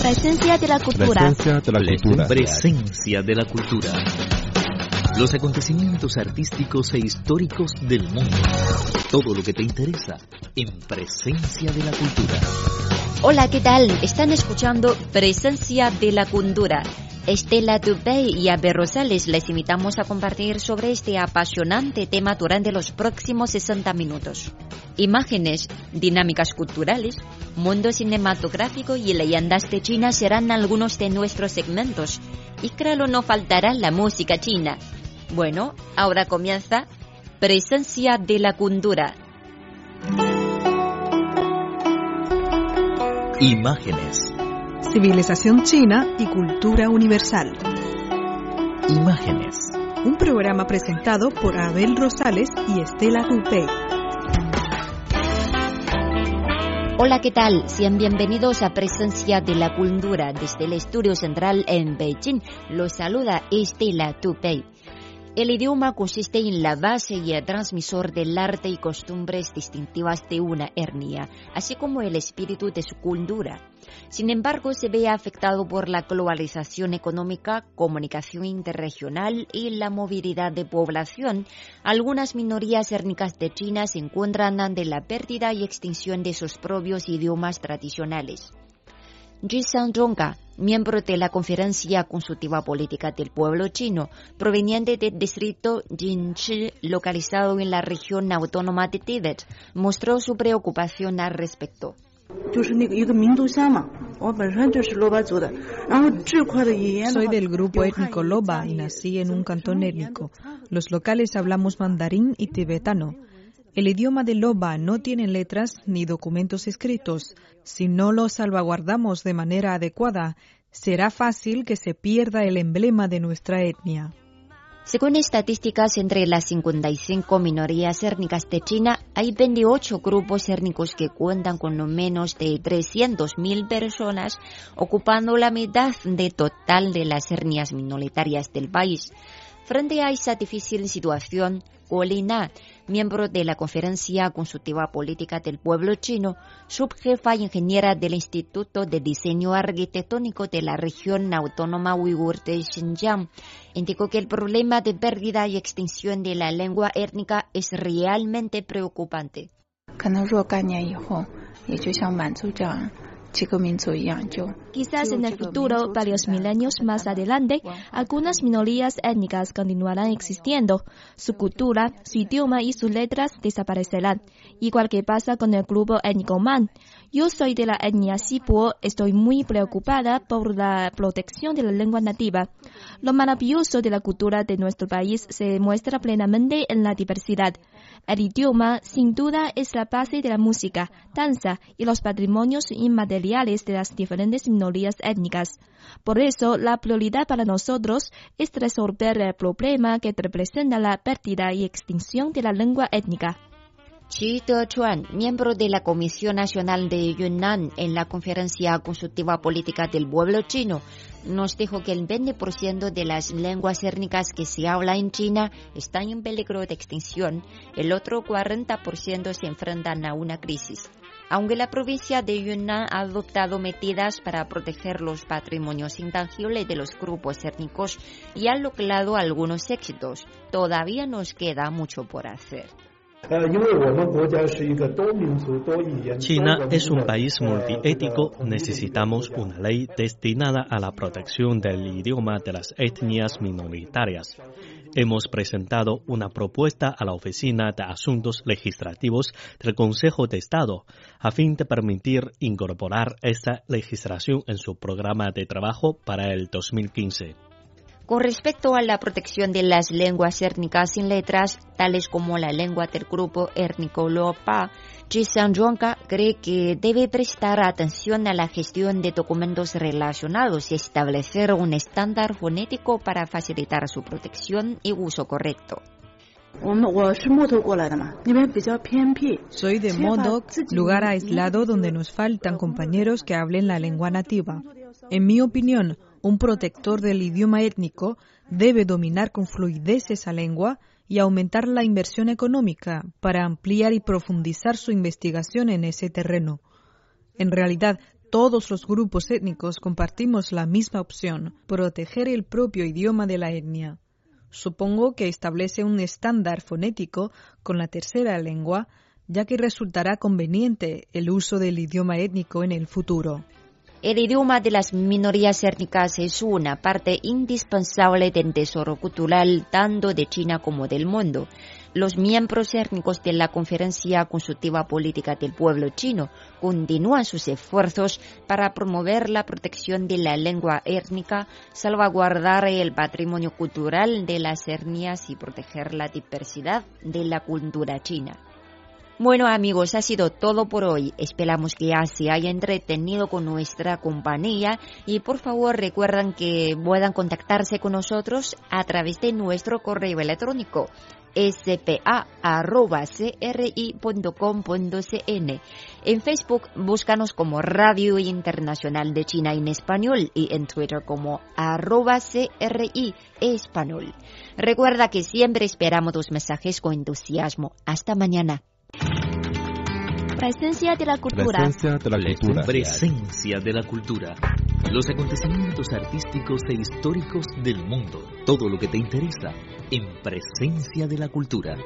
Presencia de la cultura. Presencia de la cultura. Presencia de la cultura. Los acontecimientos artísticos e históricos del mundo. Todo lo que te interesa en Presencia de la cultura. Hola, ¿qué tal? Están escuchando Presencia de la cultura. Estela Dubey y Abel Rosales les invitamos a compartir sobre este apasionante tema durante los próximos 60 minutos. Imágenes, dinámicas culturales, mundo cinematográfico y leyendas de China serán algunos de nuestros segmentos. Y claro, no faltará la música china. Bueno, ahora comienza Presencia de la cultura. Imágenes. Civilización china y cultura universal. Imágenes. Un programa presentado por Abel Rosales y Estela Dupey. Hola, ¿qué tal? Sean bienvenidos a Presencia de la Cultura desde el estudio central en Beijing. Los saluda Estela Tupei. El idioma consiste en la base y el transmisor del arte y costumbres distintivas de una etnia, así como el espíritu de su cultura. Sin embargo, se ve afectado por la globalización económica, comunicación interregional y la movilidad de población. Algunas minorías étnicas de China se encuentran ante la pérdida y extinción de sus propios idiomas tradicionales. Ji Zhongga, miembro de la Conferencia Consultiva Política del Pueblo Chino, proveniente del distrito Jinchi, localizado en la región autónoma de Tíbet, mostró su preocupación al respecto. Soy del grupo étnico Loba y nací en un cantón étnico. Los locales hablamos mandarín y tibetano. El idioma de Loba no tiene letras ni documentos escritos. Si no lo salvaguardamos de manera adecuada, será fácil que se pierda el emblema de nuestra etnia. Según estadísticas, entre las 55 minorías étnicas de China, hay 28 grupos étnicos que cuentan con no menos de 300.000 personas, ocupando la mitad de total de las etnias minoritarias del país. Frente a esa difícil situación, Olina, miembro de la Conferencia Consultiva Política del Pueblo Chino, subjefa ingeniera del Instituto de Diseño Arquitectónico de la región autónoma uigur de Xinjiang, indicó que el problema de pérdida y extinción de la lengua étnica es realmente preocupante. Quizás en el futuro, varios milenios más adelante, algunas minorías étnicas continuarán existiendo. Su cultura, su idioma y sus letras desaparecerán, igual que pasa con el grupo étnico Man. Yo soy de la etnia Sipo, estoy muy preocupada por la protección de la lengua nativa. Lo maravilloso de la cultura de nuestro país se muestra plenamente en la diversidad. El idioma, sin duda, es la base de la música, danza y los patrimonios inmateriales de las diferentes minorías étnicas. Por eso, la prioridad para nosotros es resolver el problema que representa la pérdida y extinción de la lengua étnica. Xi Dechuan, miembro de la Comisión Nacional de Yunnan en la Conferencia Consultiva Política del Pueblo Chino, nos dijo que el 20% de las lenguas étnicas que se habla en China están en peligro de extinción, el otro 40% se enfrentan a una crisis. Aunque la provincia de Yunnan ha adoptado medidas para proteger los patrimonios intangibles de los grupos étnicos y ha logrado algunos éxitos, todavía nos queda mucho por hacer. China es un país multiético. Necesitamos una ley destinada a la protección del idioma de las etnias minoritarias. Hemos presentado una propuesta a la Oficina de Asuntos Legislativos del Consejo de Estado a fin de permitir incorporar esta legislación en su programa de trabajo para el 2015. Con respecto a la protección de las lenguas étnicas sin letras, tales como la lengua del grupo étnico Lopa, Zhongga cree que debe prestar atención a la gestión de documentos relacionados y establecer un estándar fonético para facilitar su protección y uso correcto. Soy de Modok, lugar aislado donde nos faltan compañeros que hablen la lengua nativa. En mi opinión, un protector del idioma étnico debe dominar con fluidez esa lengua y aumentar la inversión económica para ampliar y profundizar su investigación en ese terreno. En realidad, todos los grupos étnicos compartimos la misma opción, proteger el propio idioma de la etnia. Supongo que establece un estándar fonético con la tercera lengua, ya que resultará conveniente el uso del idioma étnico en el futuro. El idioma de las minorías étnicas es una parte indispensable del tesoro cultural tanto de China como del mundo. Los miembros étnicos de la Conferencia Consultiva Política del Pueblo Chino continúan sus esfuerzos para promover la protección de la lengua étnica, salvaguardar el patrimonio cultural de las etnias y proteger la diversidad de la cultura china. Bueno amigos, ha sido todo por hoy. Esperamos que ya se haya entretenido con nuestra compañía y por favor recuerden que puedan contactarse con nosotros a través de nuestro correo electrónico spa.cri.com.cn. En Facebook búscanos como Radio Internacional de China en Español y en Twitter como arroba CRI Español. Recuerda que siempre esperamos tus mensajes con entusiasmo. Hasta mañana. Presencia de la cultura. Presencia de la cultura. Presencia de la cultura. Los acontecimientos artísticos e históricos del mundo. Todo lo que te interesa en Presencia de la cultura.